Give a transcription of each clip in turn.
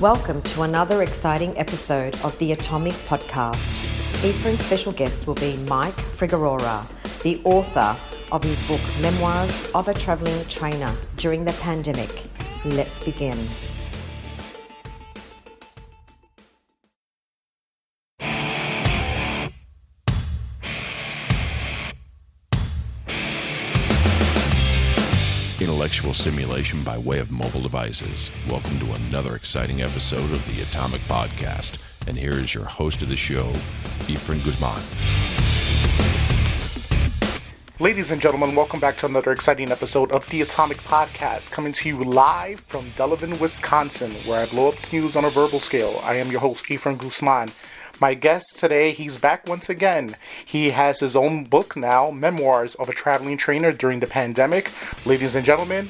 Welcome to another exciting episode of the Atomic Podcast. Ephraim's special guest will be Mike Figueroa, the author of his book Memoirs of a Traveling Trainer During the Pandemic. Let's begin. Intellectual stimulation by way of mobile devices. Welcome to another exciting episode of the Atomic Podcast. And here is your host of the show, Ephraim Guzman. Ladies and gentlemen, welcome back to another exciting episode of the Atomic Podcast, coming to you live from Delavan, Wisconsin, where I blow up news on a verbal scale. I am your host, Ephraim Guzman. My guest today, he's back once again. He has his own book now, Memoirs of a Traveling Trainer During the Pandemic. Ladies and gentlemen,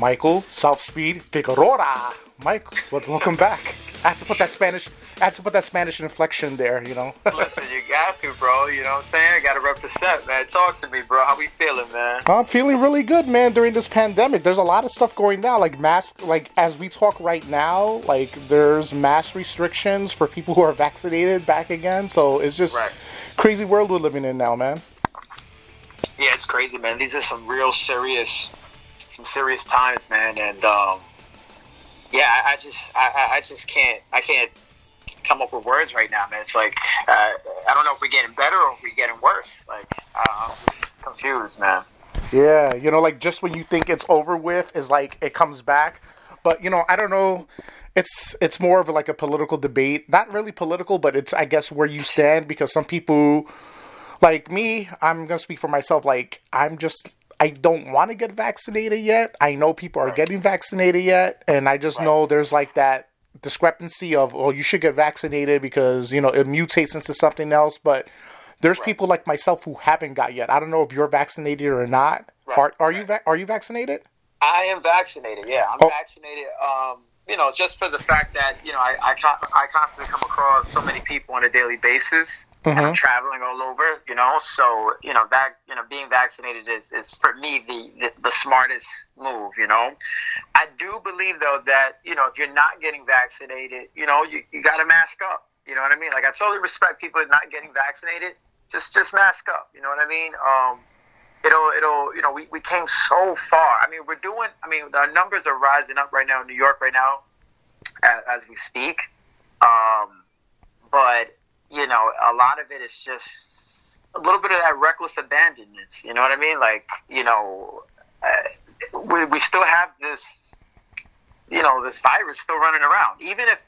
Michael Southspeed Figueroa. Mike, welcome back. I have to put that Spanish I had to put that Spanish inflection there, you know. Listen, you got to, bro. You know what I'm saying? I got to represent, man. Talk to me, bro. How we feeling, man? I'm feeling really good, man. During this pandemic, there's a lot of stuff going down, like mask, Like as we talk right now, like there's mass restrictions for people who are vaccinated back again. So it's just right. crazy world we're living in now, man. Yeah, it's crazy, man. These are some real serious, some serious times, man. And um, yeah, I, I just, I, I just can't, I can't come up with words right now, man. It's like uh, I don't know if we're getting better or if we're getting worse. Like uh, I'm just confused, man. Yeah, you know, like just when you think it's over with, is like it comes back. But you know, I don't know. It's it's more of like a political debate. Not really political, but it's I guess where you stand because some people, like me, I'm gonna speak for myself. Like I'm just I don't want to get vaccinated yet. I know people are right. getting vaccinated yet, and I just right. know there's like that discrepancy of oh you should get vaccinated because you know it mutates into something else but there's right. people like myself who haven't got yet i don't know if you're vaccinated or not right. are, are right. you va- are you vaccinated i am vaccinated yeah i'm oh. vaccinated um you know just for the fact that you know I, I, I constantly come across so many people on a daily basis mm-hmm. and I'm traveling all over, you know. So you know that you know being vaccinated is, is for me the, the, the smartest move, you know. I do believe though that you know if you're not getting vaccinated, you know you, you got to mask up. You know what I mean? Like I totally respect people not getting vaccinated. Just just mask up. You know what I mean? Um, it'll it'll you know we, we came so far. I mean we're doing. I mean our numbers are rising up right now in New York right now as, as we speak. Um, but you know, a lot of it is just a little bit of that reckless abandonment. You know what I mean? Like, you know, uh, we, we still have this, you know, this virus still running around. Even if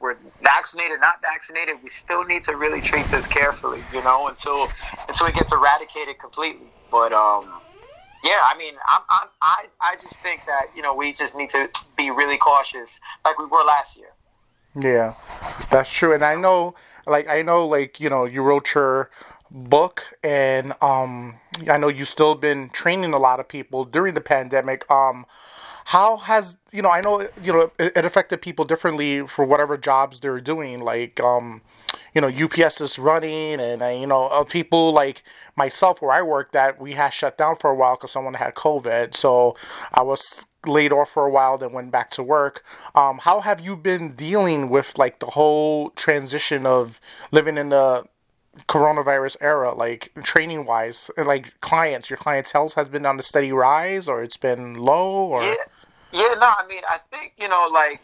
we're vaccinated, not vaccinated, we still need to really treat this carefully, you know, until until it gets eradicated completely. But um, yeah, I mean, I'm, I'm, I I just think that you know we just need to be really cautious, like we were last year. Yeah, that's true. And I know, like, I know, like, you know, you wrote your book, and um, I know you've still been training a lot of people during the pandemic. Um, how has you know? I know you know it, it affected people differently for whatever jobs they're doing. Like, um, you know, UPS is running, and uh, you know, uh, people like myself, where I worked at, we had shut down for a while because someone had COVID. So I was laid off for a while, then went back to work. Um, how have you been dealing with like the whole transition of living in the coronavirus era, like training wise, like clients, your clientele has been on a steady rise, or it's been low, or yeah, yeah, no, I mean, I think you know, like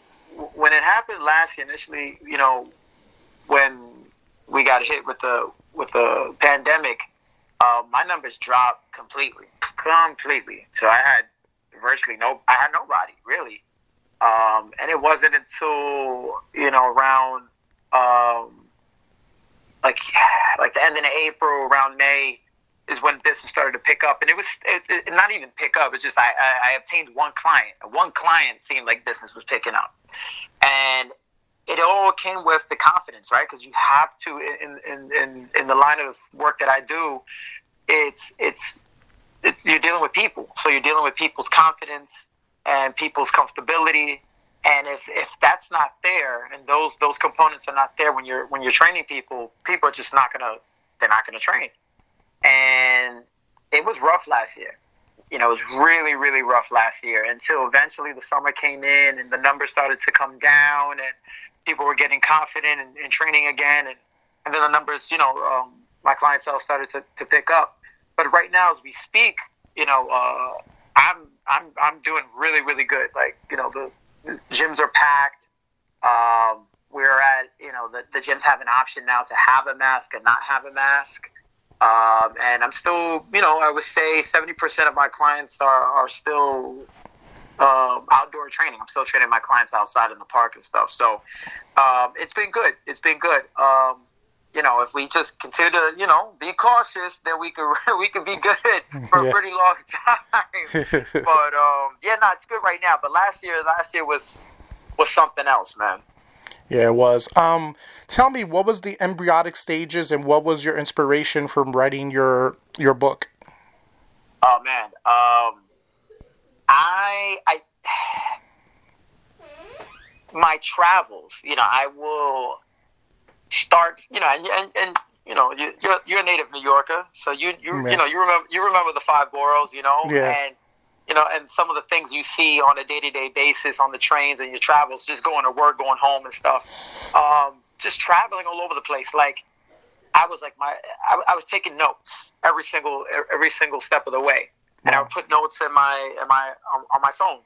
when it happened last year, initially, you know, when we got hit with the with the pandemic, uh, my numbers dropped completely, completely. So I had virtually no, I had nobody really. Um, and it wasn't until you know around um, like like the end of April, around May, is when business started to pick up, and it was it, it, not even pick up. It's just I, I, I obtained one client. One client seemed like business was picking up, and it all came with the confidence, right? Because you have to in, in in in the line of work that I do, it's it's it's, you're dealing with people, so you're dealing with people's confidence and people's comfortability. And if, if that's not there, and those those components are not there when you're when you're training people, people are just not gonna they're not gonna train. And it was rough last year. you know, it was really, really rough last year until eventually the summer came in and the numbers started to come down and people were getting confident and, in training again. And, and then the numbers, you know, um, my clientele started to, to pick up. But right now, as we speak, you know, uh, I'm, I'm, I'm doing really, really good. Like, you know, the, the gyms are packed. Um, we're at, you know, the, the gyms have an option now to have a mask and not have a mask. Um, and I'm still, you know, I would say 70% of my clients are, are still um, outdoor training. I'm still training my clients outside in the park and stuff. So um, it's been good. It's been good. Um, you know, if we just continue to, you know, be cautious, then we could we could be good for yeah. a pretty long time. but um, yeah, no, it's good right now. But last year, last year was was something else, man. Yeah, it was. Um, tell me, what was the embryonic stages, and what was your inspiration from writing your your book? Oh man, um, I I my travels. You know, I will start. You know, and and, and you know, you, you're you're a native New Yorker, so you you you know you remember you remember the five boroughs. You know, yeah. and you know, and some of the things you see on a day to day basis on the trains and your travels, just going to work, going home and stuff. Um, just traveling all over the place. Like I was like my, I, I was taking notes every single every single step of the way, and I would put notes in my in my on, on my phone.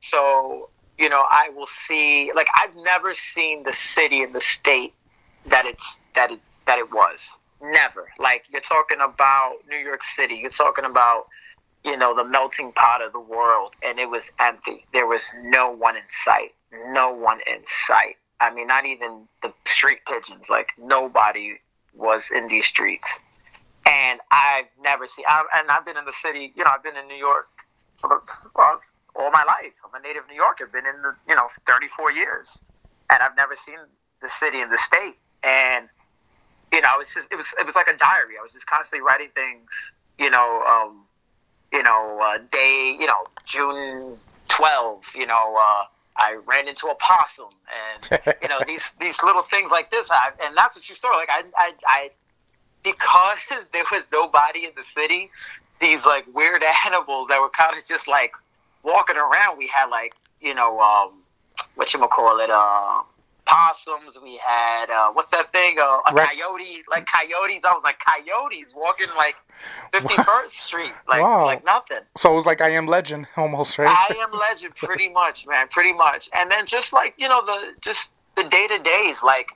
So you know, I will see. Like I've never seen the city and the state that it's that it that it was. Never. Like you're talking about New York City. You're talking about you know, the melting pot of the world, and it was empty. There was no one in sight. No one in sight. I mean, not even the street pigeons. Like nobody was in these streets. And I've never seen. I, and I've been in the city. You know, I've been in New York for, all my life. I'm a native New Yorker. Been in the you know 34 years, and I've never seen the city and the state. And you know, it's just it was it was like a diary. I was just constantly writing things. You know. Um, you know, uh, day, you know, June 12, you know, uh, I ran into a possum and, you know, these, these little things like this. I, and that's a true story. Like, I, I, I, because there was nobody in the city, these like weird animals that were kind of just like walking around. We had like, you know, um, what you call it, uh, possums. We had uh, what's that thing? Uh, a right. coyote, like coyotes. I was like coyotes walking like Fifty First Street, like wow. like nothing. So it was like I Am Legend almost, right? I Am Legend, pretty much, man, pretty much. And then just like you know the just the day to days, like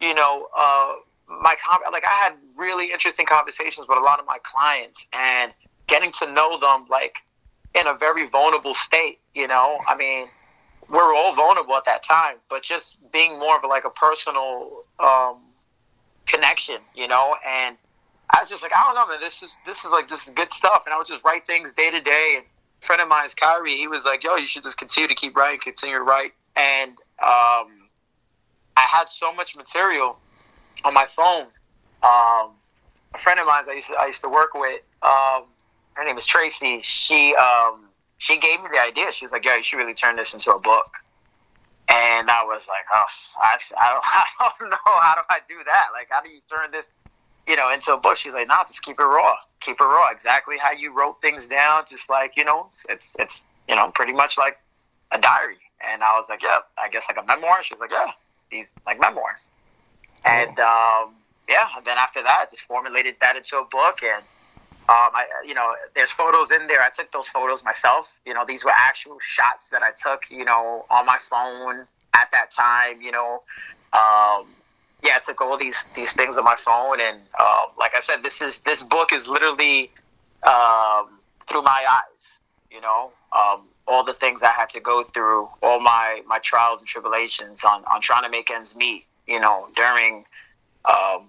you know. uh my like I had really interesting conversations with a lot of my clients and getting to know them like in a very vulnerable state, you know? I mean, we are all vulnerable at that time, but just being more of like a personal um, connection, you know. And I was just like, I don't know, man. This is this is like this is good stuff. And I would just write things day to day. And a friend of mine, Kyrie, he was like, Yo, you should just continue to keep writing, continue to write. And um, I had so much material on my phone. Um, a friend of mine I used to, I used to work with, um, her name is Tracy. She um, she gave me the idea. She was like, "Yo, you should really turn this into a book." And I was like, "Oh, I, I, don't, I don't know. How do I do that? Like, how do you turn this, you know, into a book?" She's like, "Nah, just keep it raw. Keep it raw. Exactly how you wrote things down. Just like you know, it's it's, you know, pretty much like a diary." And I was like, "Yeah, I guess like a memoir." She was like, "Yeah, these like memoirs." And um, yeah, and then after that, I just formulated that into a book and um, I, you know, there's photos in there. I took those photos myself. You know, these were actual shots that I took, you know, on my phone at that time. You know, um, yeah, I took all these these things on my phone, and uh, like I said, this is this book is literally um, through my eyes. You know, um, all the things I had to go through, all my my trials and tribulations on on trying to make ends meet. You know, during um,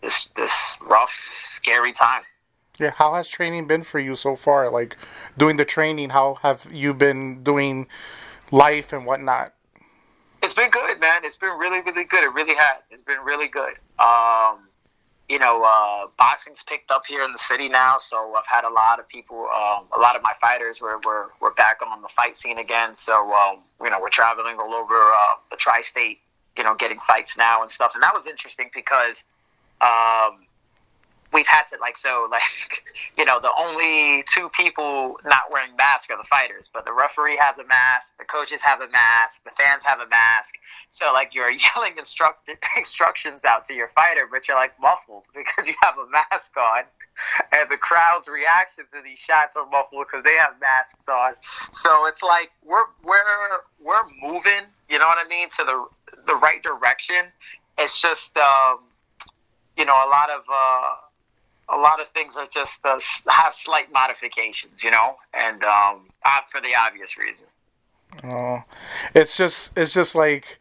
this this rough, scary time. Yeah, how has training been for you so far? Like doing the training, how have you been doing life and whatnot? It's been good, man. It's been really, really good. It really has. It's been really good. Um, you know, uh, boxing's picked up here in the city now, so I've had a lot of people, um, a lot of my fighters were, were, were back on the fight scene again. So, um, you know, we're traveling all over uh, the tri-state, you know, getting fights now and stuff. And that was interesting because um, we've had to like so like you know the only two people not wearing masks are the fighters but the referee has a mask the coaches have a mask the fans have a mask. So like you're yelling instruct- instructions out to your fighter but you're like muffled because you have a mask on. And the crowd's reaction to these shots are muffled because they have masks on. So it's like we're we're we're moving you know what i mean to the the right direction. It's just um you know a lot of uh a lot of things are just uh, have slight modifications, you know, and um, for the obvious reason. Oh, it's just it's just like,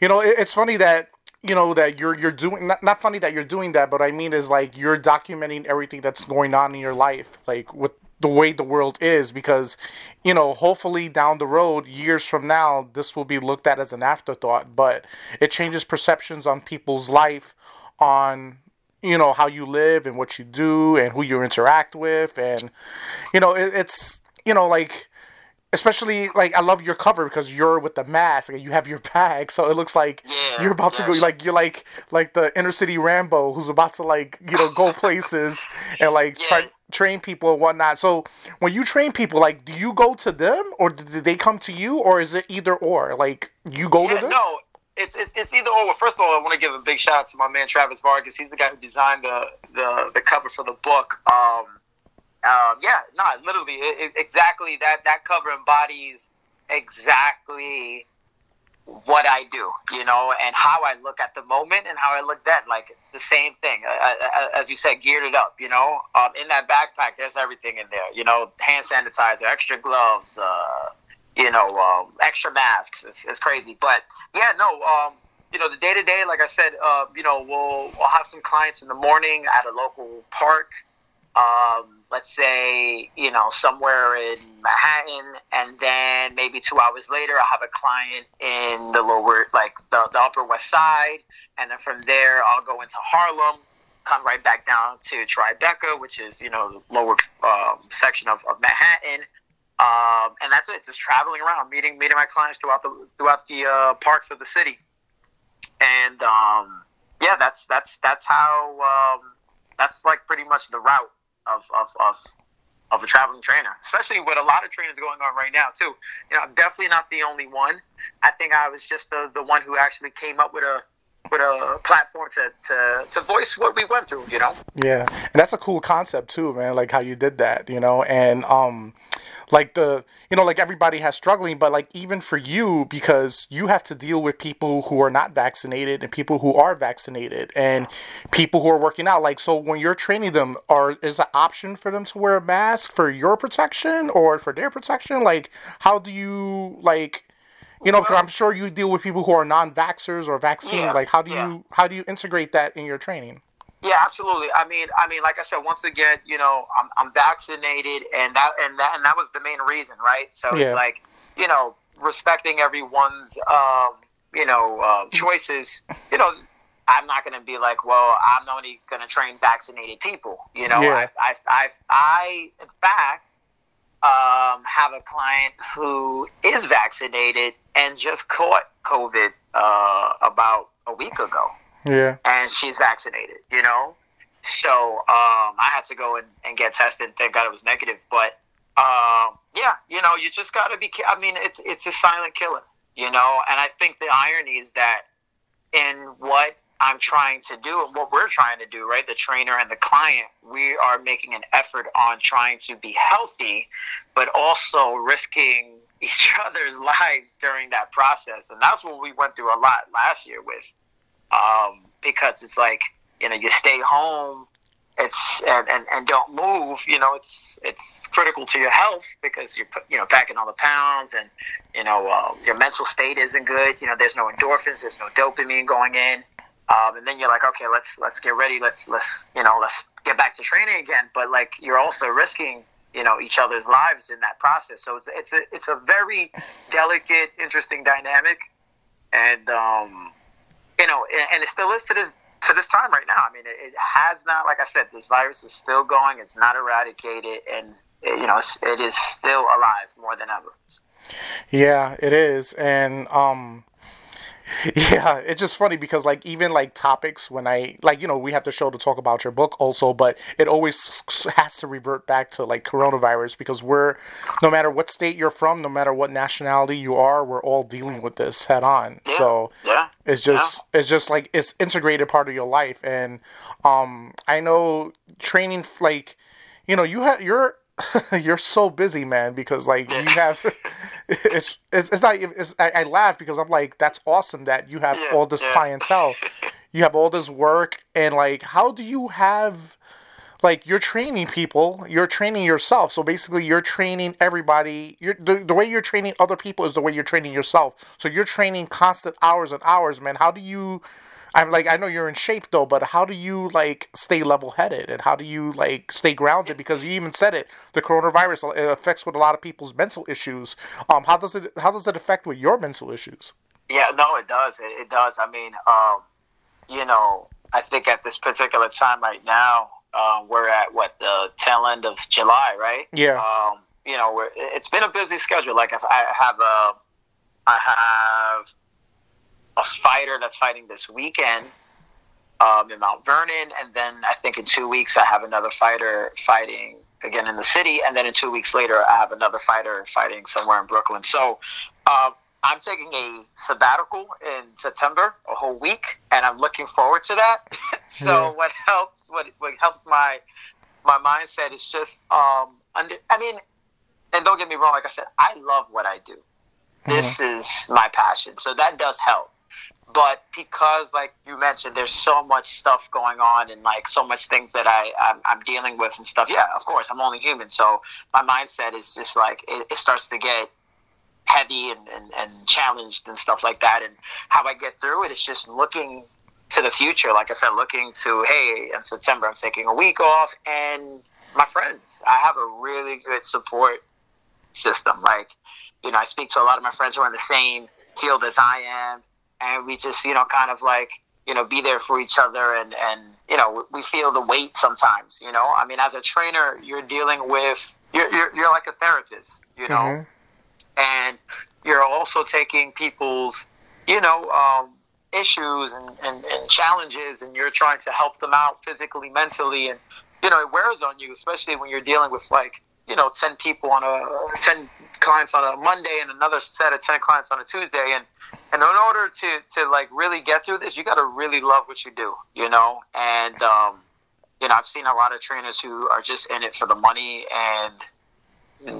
you know, it, it's funny that you know that you're you're doing not, not funny that you're doing that, but I mean is like you're documenting everything that's going on in your life, like with the way the world is, because you know hopefully down the road, years from now, this will be looked at as an afterthought, but it changes perceptions on people's life on you know how you live and what you do and who you interact with and you know it, it's you know like especially like I love your cover because you're with the mask and you have your bag, so it looks like yeah, you're about to go like you're like like the inner city Rambo who's about to like you know go places and like yeah. try train people and whatnot. So when you train people, like do you go to them or did they come to you or is it either or? Like you go yeah, to them? No, it's, it's, it's either or. First of all, I want to give a big shout out to my man Travis Vargas. He's the guy who designed the the, the cover for the book. Um, um, yeah, no, literally, it, it, exactly that that cover embodies exactly what I do, you know, and how I look at the moment and how I look then. Like the same thing, uh, uh, uh, as you said, geared it up, you know. Um, in that backpack, there's everything in there, you know, hand sanitizer, extra gloves, uh, you know, um, extra masks. It's, it's crazy, but yeah, no. Um, you know, the day to day, like I said, uh, you know, we'll we'll have some clients in the morning at a local park. Um, let's say, you know, somewhere in Manhattan, and then maybe two hours later, I'll have a client in the lower, like the, the Upper West Side, and then from there, I'll go into Harlem, come right back down to Tribeca, which is you know the lower um, section of, of Manhattan, um, and that's it. Just traveling around, meeting meeting my clients throughout the throughout the uh, parts of the city, and um, yeah, that's that's that's how um, that's like pretty much the route of of, of of a traveling trainer, especially with a lot of trainers going on right now too. You know, I'm definitely not the only one. I think I was just the the one who actually came up with a with a platform to, to, to voice what we went through, you know? Yeah. And that's a cool concept too, man, like how you did that, you know, and um like the you know like everybody has struggling but like even for you because you have to deal with people who are not vaccinated and people who are vaccinated and people who are working out like so when you're training them are is an option for them to wear a mask for your protection or for their protection like how do you like you know, because I'm sure you deal with people who are non-vaxxers or vaccine. Yeah, like, how do yeah. you how do you integrate that in your training? Yeah, absolutely. I mean, I mean, like I said, once again, you know, I'm, I'm vaccinated, and that and that and that was the main reason, right? So yeah. it's like, you know, respecting everyone's, um, you know, uh, choices. You know, I'm not going to be like, well, I'm only going to train vaccinated people. You know, yeah. I, I, I, I, in fact, um, have a client who is vaccinated and just caught COVID uh, about a week ago. Yeah. And she's vaccinated, you know? So um, I had to go and, and get tested. Thank God it was negative. But um, yeah, you know, you just got to be. I mean, it's it's a silent killer, you know. And I think the irony is that in what I'm trying to do and what we're trying to do, right? The trainer and the client, we are making an effort on trying to be healthy, but also risking each other's lives during that process. And that's what we went through a lot last year with um, because it's like you know you stay home it's and, and, and don't move you know it's it's critical to your health because you're you know packing all the pounds and you know uh, your mental state isn't good you know there's no endorphins there's no dopamine going in. Um, and then you're like okay let's let's get ready let's let's you know let's get back to training again. But like you're also risking you know each other's lives in that process. So it's it's a it's a very delicate interesting dynamic. And um you know, and, it still is to this to this time right now. I mean, it, it, has not, like I said, this virus is still going. It's not eradicated, and you know, it is still alive more than ever. Yeah, it is, and um, Yeah, it's just funny because like even like topics when I like you know we have the show to talk about your book also, but it always has to revert back to like coronavirus because we're no matter what state you're from, no matter what nationality you are, we're all dealing with this head on. Yeah. So Yeah. it's just Yeah. it's just like it's integrated part of your life, and um I know training like you know you have you're you're so busy man because like you have it's it's, it's not it's, I, I laugh because i'm like that's awesome that you have Yeah, all this yeah. clientele. You have all this work and like how do you have like you're training people you're training yourself. So basically you're training everybody. You're the, the way you're training other people is the way you're training yourself. So you're training constant hours and hours man. How do you i'm like i know you're in shape though but how do you like stay level headed and how do you like stay grounded because you even said it the coronavirus it affects with a lot of people's mental issues um how does it how does it affect with your mental issues Yeah, no, it does. It, it does. I mean, um, you know, I think at this particular time right now, um, we're at what the tail end of July, right? Yeah. Um, you know, we're, it's been a busy schedule. Like, I have a, I have a fighter that's fighting this weekend um, in Mount Vernon, and then I think in two weeks I have another fighter fighting again in the city, and then in two weeks later I have another fighter fighting somewhere in Brooklyn. So um, I'm taking a sabbatical in September, a whole week, and I'm looking forward to that. so Yeah. what helps, what what helps my my mindset is just um, under. I mean, and don't get me wrong, like I said, I love what I do. This is my passion, so that does help but because like you mentioned there's so much stuff going on and like so much things that I I'm, I'm dealing with and stuff. Yeah of course I'm only human. So my mindset is just like it, it starts to get heavy and, and, and challenged and stuff like that. And how I get through it is just looking to the future. Like I said looking to hey in September I'm taking a week off and my friends. I have a really good support system. Like you know I speak to a lot of my friends who are in the same field as I am and we just you know kind of like you know be there for each other and and you know we feel the weight sometimes you know i mean as a trainer you're dealing with you're you're, you're like a therapist you know Mhm. and you're also taking people's you know um issues and, and and challenges and you're trying to help them out physically mentally and you know it wears on you especially when you're dealing with like you know 10 people on a 10 clients on a monday and another set of 10 clients on a tuesday. And and in order to to like really get through this you got to really love what you do you know? And um you know i've seen a lot of trainers who are just in it for the money and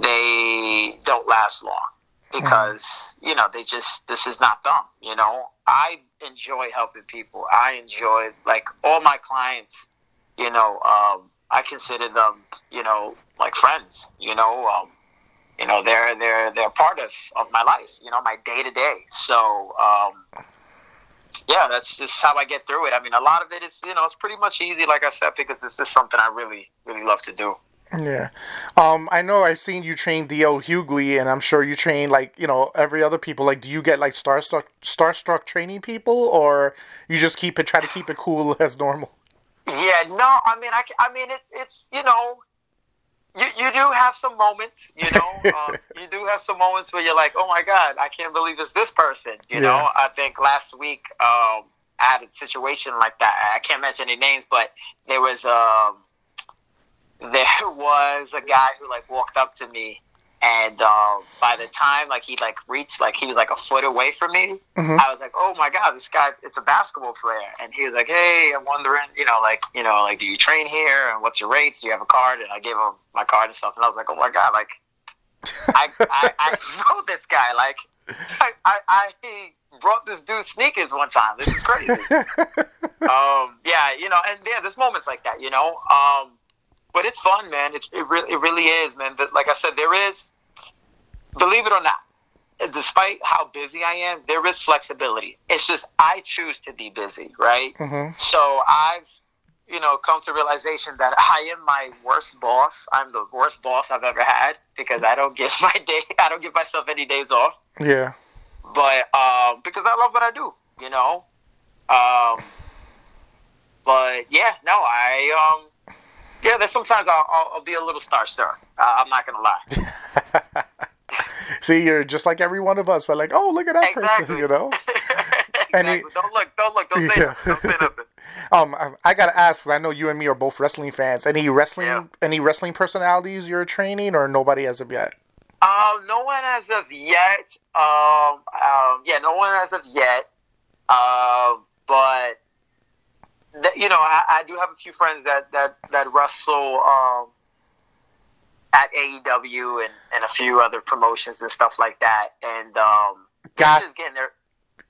they don't last long because you know they just this is not them you know? I enjoy helping people. I enjoy like all my clients you know um i consider them you know like friends you know? Um you know they're they're they're part of of my life you know my day to day so um yeah that's just how i get through it i mean a lot of it is you know it's pretty much easy like i said because this is something i really really love to do Yeah. Um, I know I've seen you train D.L. Hughley, and I'm sure you train, like, you know, every other people. Like, do you get, like, starstruck, starstruck training people, or you just keep it, try to keep it cool as normal? Yeah, no, I mean, I, I mean, it's, it's, you know, you, you do have some moments, you know, um, you do have some moments where you're like, oh my God, I can't believe it's this person, you know. I think last week, um, I had a situation like that. I can't mention any names, but there was, um, there was a guy who like walked up to me and um, by the time like he like reached like he was like a foot away from me i was like oh my god this guy it's a basketball player. And he was like hey i'm wondering you know like you know like do you train here? And what's your rates? Do you have a card? And i gave him my card and stuff. And i was like oh my god like i i, I know this guy. Like I, I i brought this dude sneakers one time. This is crazy. Um yeah you know and yeah there's moments like that you know? Um but it's fun, man. It's it really it really is, man. But like I said, there is, believe it or not, despite how busy I am, there is flexibility. It's just I choose to be busy, right? Mhm. So I've, you know, come to realization that I am my worst boss. I'm the worst boss I've ever had because I don't give my day, I don't give myself any days off. Yeah. But um, because I love what I do, you know. Um, but yeah, no, I um. Yeah, there's sometimes I'll, I'll, I'll be a little starstruck. Uh, I'm not gonna lie. See, you're just like every one of us. We're like, oh, look at that person, Exactly. you know? exactly. He, don't look, don't look, don't say, yeah. don't say nothing. Um, I, I gotta ask because I know you and me are both wrestling fans. Any wrestling, yeah. any wrestling personalities you're training, or nobody as of yet? Um, no one as of yet. Um, um, yeah, no one as of yet. Um, but th- you know, I, I, do have a few friends that that that wrestle um, at AEW and, and a few other promotions and stuff like that, and um, they're just getting their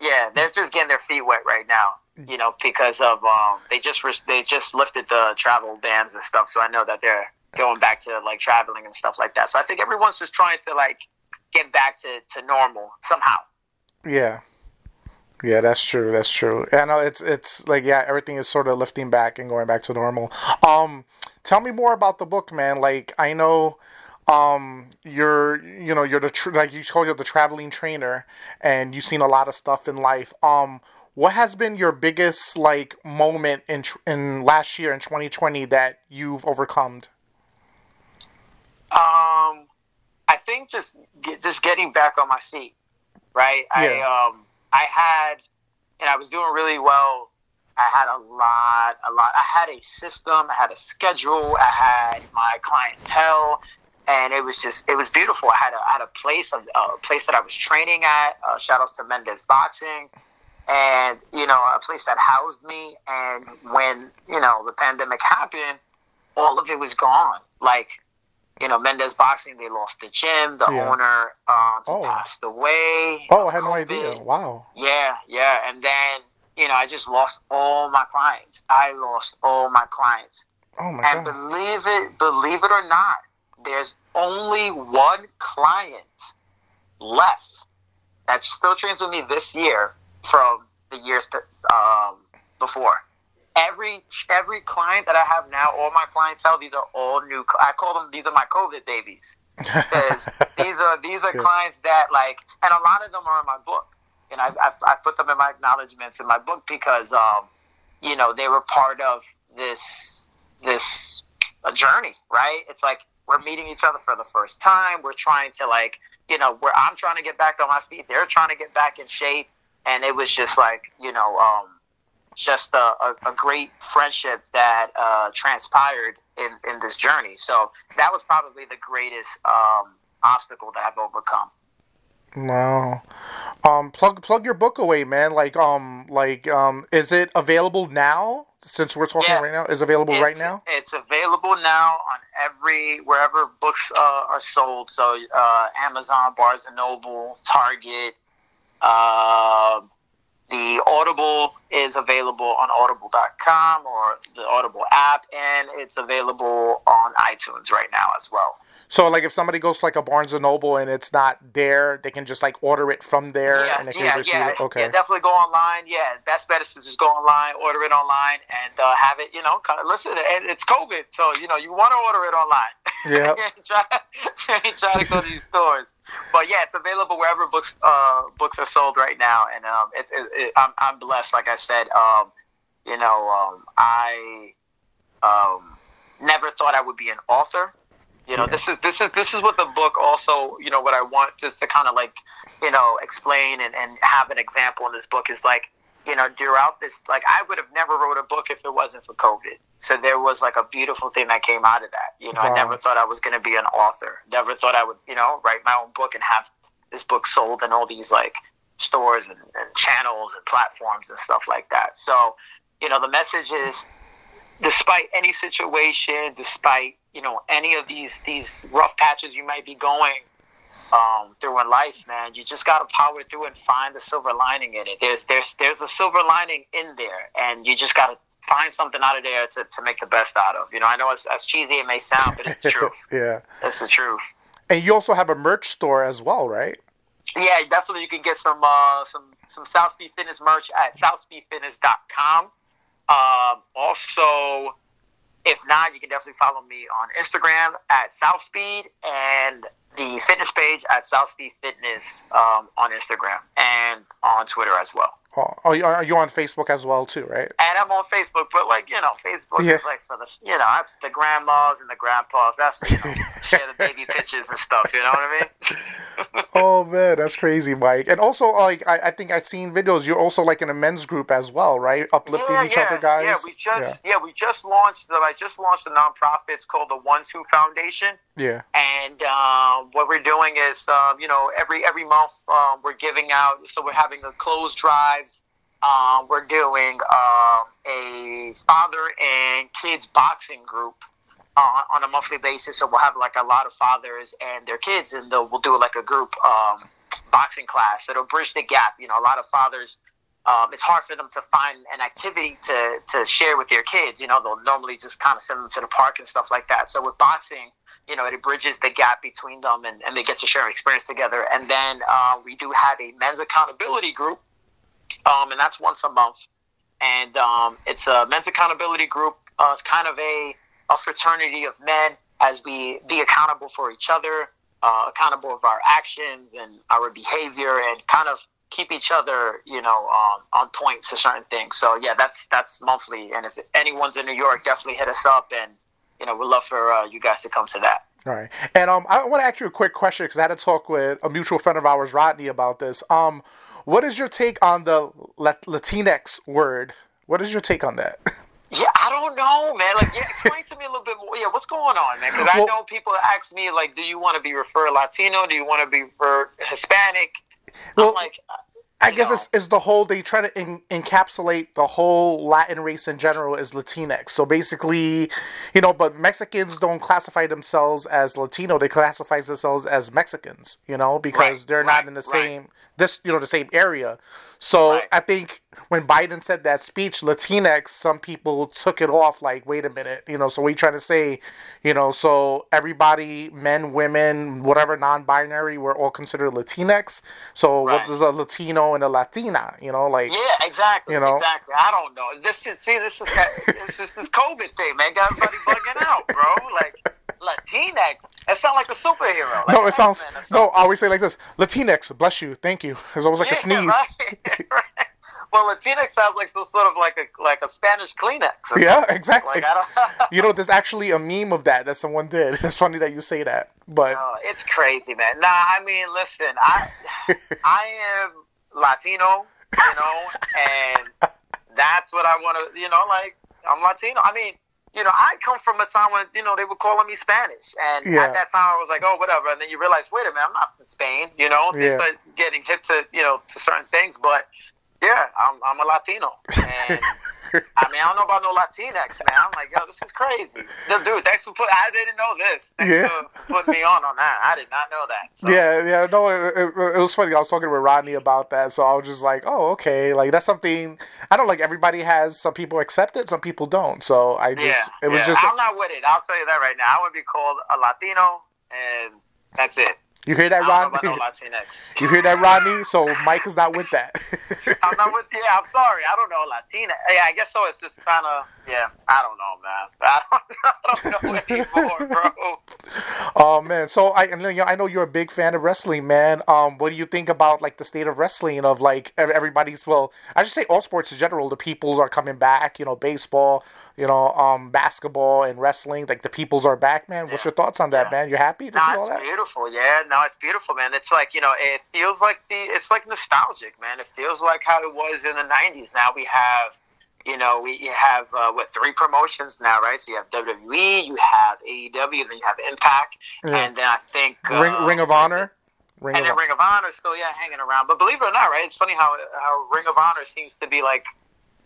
yeah, they're just getting their feet wet right now. You know, because of um, they just they just lifted the travel bans and stuff, so I know that they're going back to like traveling and stuff like that. So I think everyone's just trying to like get back to, to normal somehow. Yeah. Yeah, that's true. That's true. Yeah, no, it's it's like yeah, everything is sort of lifting back and going back to normal. Um, tell me more about the book, man. Like I know, um, you're you know you're the tr- like you call you the traveling trainer, and you've seen a lot of stuff in life. Um, what has been your biggest like moment in in last year in 2020 that you've overcome? Um, I think just get, just getting back on my feet, right? Yeah. I um I had and I was doing really well. I had a lot, a lot. I had a system, I had a schedule, I had my clientele, and it was just it was beautiful. I had a, I had a place, a, a place that I was training at. Uh, shout outs to Mendez Boxing, and you know a place that housed me. And when you know the pandemic happened, all of it was gone. Like you know, Mendez Boxing, they lost the gym. The yeah. owner um, oh. passed away. Oh, I had no idea. Wow. Yeah, yeah. And then, you know, I just lost all my clients. I lost all my clients. Oh my god. and God. believe it, believe it or not, there's only one client left that still trains with me this year from the years um, before every every client that I have now, all my clientele, these are all new. I call them these are my COVID babies these are these are clients that like, and a lot of them are in my book, and I I, I put them in my acknowledgments in my book because um, you know, they were part of this this journey, right? It's like we're meeting each other for the first time. We're trying to like, you know, where I'm trying to get back on my feet, they're trying to get back in shape, and it was just like, you know, um just a, a, a great friendship that uh, transpired in, in this journey. So that was probably the greatest um, obstacle that I've overcome. No. Um, plug plug your book away, man. Like um like um is it available now? Since we're talking yeah, right now, is available right now? It's available now on every wherever books uh, are sold. So uh, Amazon, Barnes and Noble, Target, uh, the Audible is available on audible.com or the Audible app, and it's available on iTunes right now as well. So, like, if somebody goes to like a Barnes and Noble and it's not there, they can just like order it from there yes, and they can yeah, receive yeah, it. Okay, yeah, definitely go online. Yeah, best bet is to just go online, order it online, and uh, have it. You know, listen. It's COVID, so you know you want to order it online. Yeah, try, try to go to these stores but yeah, it's available wherever books uh, books are sold right now, and um, it's it, it, I'm I'm blessed. Like I said, um, you know, um, I um, never thought I would be an author. You know, yeah. this is this is this is what the book also. You know, what I want just to kind of like, you know, explain and, and have an example in this book is like you know, throughout this, like I would have never wrote a book if it wasn't for COVID. So there was like a beautiful thing that came out of that. You know, wow. I never thought I was going to be an author. Never thought I would, you know, write my own book and have this book sold in all these like stores and, and channels and platforms and stuff like that. So, you know, the message is, despite any situation, despite you know any of these these rough patches you might be going um, through in life, man. You just gotta power through and find the silver lining in it. There's there's there's a silver lining in there, and you just gotta find something out of there to, to make the best out of. You know, I know it's as cheesy it may sound, but it's the truth. yeah, it's the truth. And you also have a merch store as well, right? Yeah, definitely. You can get some uh, some some South Speed Fitness merch at southspeedfitness.com. Um, also, if not, you can definitely follow me on Instagram at Southspeed and the fitness page at Southspeed Fitness um, on Instagram and on Twitter as well. Oh, oh are you on Facebook as well too, right? And I'm on Facebook, but like you know, Facebook yeah. is like for the you know the grandmas and the grandpas. That's you know, share the baby pictures and stuff. You know what I mean? oh man, that's crazy, Mike. And also, like, I, I think I've seen videos. You're also like in a men's group as well, right? Uplifting yeah, each yeah, other, guys. Yeah, we just yeah. we just launched. The, I just launched a nonprofit. It's called the One Two Foundation. Yeah. And um, what we're doing is, um, you know, every every month um, we're giving out. So we're having a clothes drives. Um, we're doing um, a father and kids boxing group uh, on a monthly basis. So we'll have like a lot of fathers and their kids, and they'll, we'll do like a group um, boxing class. It'll bridge the gap. You know, a lot of fathers. Um, it's hard for them to find an activity to, to share with their kids. You know, they'll normally just kind of send them to the park and stuff like that. So with boxing, you know, it bridges the gap between them and, and they get to share an experience together. And then uh, we do have a men's accountability group, um, and that's once a month. And um, it's a men's accountability group. Uh, it's kind of a, a fraternity of men as we be accountable for each other, uh, accountable of our actions and our behavior, and kind of keep each other, you know, um, on point to certain things. So yeah, that's that's monthly. And if anyone's in New York, definitely hit us up, and you know, we'd love for uh, you guys to come to that. All right. And um, I want to ask you a quick question because I had a talk with a mutual friend of ours, Rodney, about this. Um, what is your take on the Latinx word? What is your take on that? Yeah, I don't know, man. Like, yeah, explain to me a little bit more. Yeah, what's going on, man? Because I know people ask me, like, do you want to be referred Latino? Do you want to be referred Hispanic? Well, I'm like, I guess it's, it's, the whole they try to in, encapsulate the whole Latin race in general as Latinx. So basically, you know, but Mexicans don't classify themselves as Latino; they classify themselves as Mexicans. You know, because right, they're right, not in the right. same this you know the same area. So I think when Biden said that speech, Latinx, some people took it off like, wait a minute, you know. So we trying to say, you know, so everybody, men, women, whatever non-binary, we're all considered Latinx. So what is a Latino and a Latina? You know, like yeah, exactly, you know, exactly. I don't know. This is see, this is this is this COVID thing, man. Got everybody bugging out, bro. Like. Latinx. It sounds like a superhero. Like no, it sounds. No, I always say like this: Latinx, bless you, thank you. It's always like yeah, a sneeze. Right, right. Well, Latinx sounds like some sort of like a like a Spanish Kleenex. Yeah, exactly. Like, you know, there's actually a meme of that that someone did. It's funny that you say that, but oh, it's crazy, man. Nah, I mean, listen, I I am Latino, you know, and that's what I want to, you know, like I'm Latino. I mean, you know, I come from a time when, you know, they were calling me Spanish. And yeah. at that time, I was like, oh, whatever. And then you realize, wait a minute, I'm not from Spain, you know? So yeah. you start getting hip to, you know, to certain things. But, yeah, I'm, I'm a Latino. And, I mean, I don't know about no Latinx, man. I'm like, yo, this is crazy. The dude, thanks for putting, I didn't know this. Thanks yeah. for putting me on on that. I did not know that. So. Yeah, yeah, no, it, it, it, was funny. I was talking with Rodney about that, so I was just like, oh, okay. Like, that's something, I don't like everybody has, some people accept it, some people don't. So I just, yeah, it was yeah. just. I'm not with it. I'll tell you that right now. I would be called a Latino, and that's it. You hear that, Rodney? Rodney? No you hear that, Rodney? So Mike is not with that. I'm not with. Yeah, I'm sorry. I don't know Latina. Yeah, I guess so. It's just kind of. Yeah, I don't know, man. I don't, I don't know anymore, bro. Oh man, so I I know you're a big fan of wrestling, man. Um, what do you think about like the state of wrestling? Of like everybody's well, I should say all sports in general. The peoples are coming back. You know, baseball, you know, um, basketball and wrestling. Like the peoples are back, man. What's your thoughts on that, yeah. man? You happy to no, see all it's that? beautiful. Yeah, no, it's beautiful, man. It's like you know, it feels like the it's like nostalgic, man. It feels like how it was in the '90s. Now we have you know, we you have uh, what three promotions now, right? So you have WWE, you have AEW, then you have Impact, yeah. and then I think uh, Ring, Ring of Honor. Ring and of then Ring of Honor is still yeah hanging around. But believe it or not, right? It's funny how how Ring of Honor seems to be like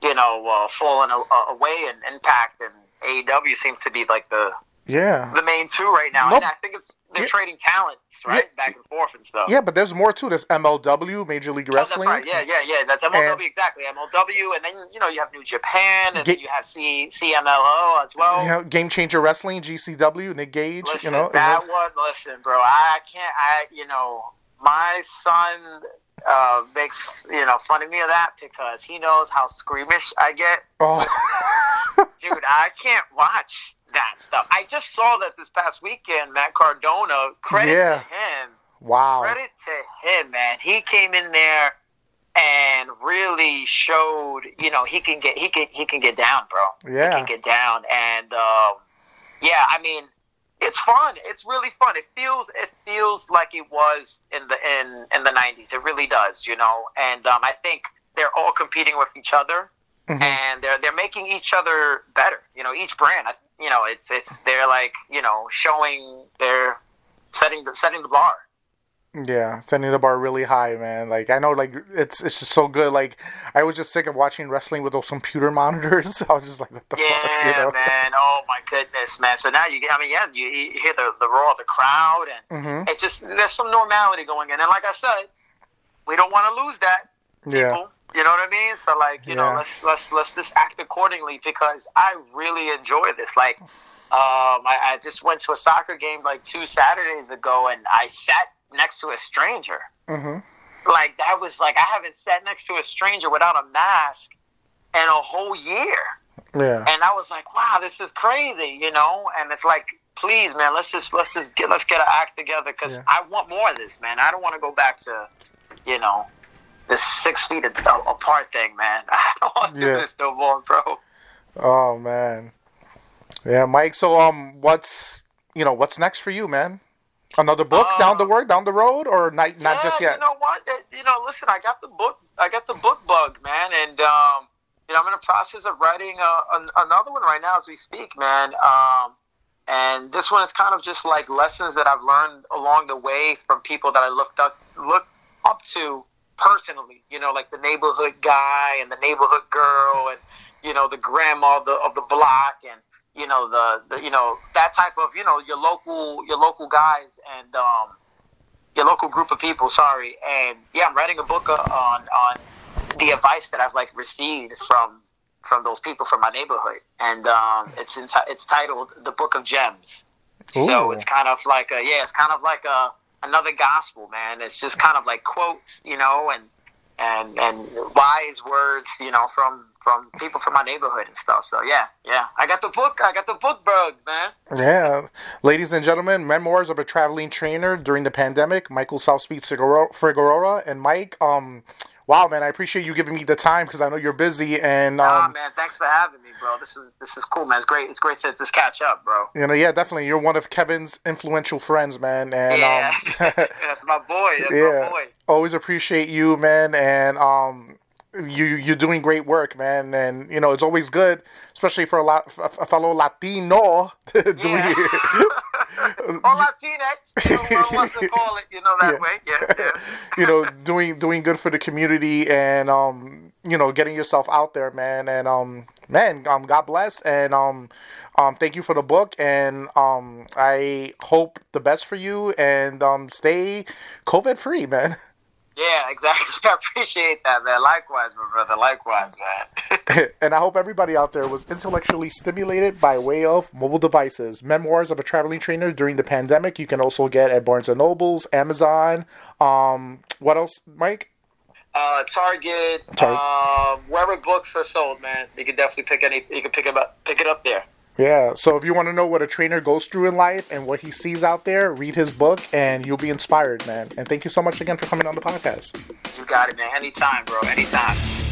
you know uh, falling away, and Impact and AEW seems to be like the yeah the main two right now. Nope. And I think it's they're Yeah. trading talents right Yeah. back and forth and stuff. Yeah, but there's more too. There's MLW, Major League Wrestling. Oh, that's Wrestling. right. Yeah, yeah, yeah. That's MLW And- exactly. MLW, and then you know you have New Japan, and Ga- then you have C CMLL as well. You know, Game Changer Wrestling, GCW, Nick Gage. Listen, you know, that and- one. Listen, bro, I can't. I you know, my son uh, makes you know fun of me of that because he knows how squeamish I get. oh, Dude, I can't watch that stuff. I just saw that this past weekend. Matt Cardona. Credit Yeah. to him. wow. Credit to him, man. He came in there and really showed, you know, he can get he can he can get down, bro. Yeah. He can get down and um yeah, I mean, it's fun. It's really fun. It feels it feels like it was in the in in the '90s. It really does, you know. And um, I think they're all competing with each other, mm-hmm. and they're they're making each other better. You know, each brand. You know, it's it's they're like you know showing they're setting the setting the bar. Yeah, setting the bar really high, man. Like I know, like it's it's just so good. Like I was just sick of watching wrestling with those computer monitors. I was just like, what the yeah, fuck, you know? man. Oh my goodness, man. So now you get, I mean, yeah, you, you hear the the roar of the crowd, and mm-hmm. it just there's some normality going in. And like I said, we don't want to lose that. People. Yeah. You know what I mean? So like, you yeah. know, let's let's let's just act accordingly because I really enjoy this. Like, um, I, I just went to a soccer game like two Saturdays ago, and I sat next to a stranger. Mm-hmm. Like that was like I haven't sat next to a stranger without a mask in a whole year. Yeah. And I was like, wow, this is crazy, you know. And it's like, please, man, let's just let's just get let's get an act together because yeah. I want more of this, man. I don't want to go back to, you know, this six feet apart thing, man. I don't want to yeah. do this no more, bro. Oh man. Yeah, Mike. So um, what's you know what's next for you, man? Another book uh, down the road, down the road, or not? Not yeah, just yet. You know what? You know, listen. I got the book. I got the book bug, man, and um, you know, I'm in the process of writing a, a, another one right now as we speak, man. Um, and this one is kind of just like lessons that I've learned along the way from people that I looked up looked up to personally. You know, like the neighborhood guy and the neighborhood girl, and you know, the grandma of the, of the block, and you know the, the you know that type of you know your local your local guys and um, your local group of people. Sorry, and yeah, I'm writing a book uh, on on the advice that I've like received from from those people from my neighborhood, and um, it's in it's titled "The Book of Gems." Ooh. So it's kind of like a yeah, it's kind of like a another gospel, man. It's just kind of like quotes, you know, and and and wise words, you know, from from people from my neighborhood and stuff. So yeah, yeah, I got the book. I got the book bug, man. Yeah, ladies and gentlemen, memoirs of a traveling trainer during the pandemic. Michael South Speed Figueroa and Mike. Um, wow, man, I appreciate you giving me the time because I know you're busy. And um, nah, man, thanks for having me, bro. This is this is cool, man. It's great. It's great to just catch up, bro. You know, yeah, definitely. You're one of Kevin's influential friends, man. And yeah, um, that's my boy. That's yeah, my boy. Always appreciate you, man. And um, you you're doing great work, man, and you know it's always good, especially for a, lot, a fellow Latino doing yeah. or Latinx, you know, wants to call it, you know that yeah. way, yeah, yeah. you know, doing doing good for the community and um, you know, getting yourself out there, man, and um, man, um, God bless, and um, um, thank you for the book, and um, I hope the best for you, and um, stay COVID free, man. Yeah, exactly. I appreciate that, man. Likewise, my brother. Likewise, man. and I hope everybody out there was intellectually stimulated by way of mobile devices. Memoirs of a Traveling Trainer during the pandemic. You can also get at Barnes and Nobles, Amazon. Um, what else, Mike? Uh, Target, Target. Um, wherever books are sold, man. You can definitely pick any. You can pick it up. Pick it up there. Yeah, so if you want to know what a trainer goes through in life and what he sees out there, read his book and you'll be inspired, man. And thank you so much again for coming on the podcast. You got it, man. Anytime, bro. Anytime.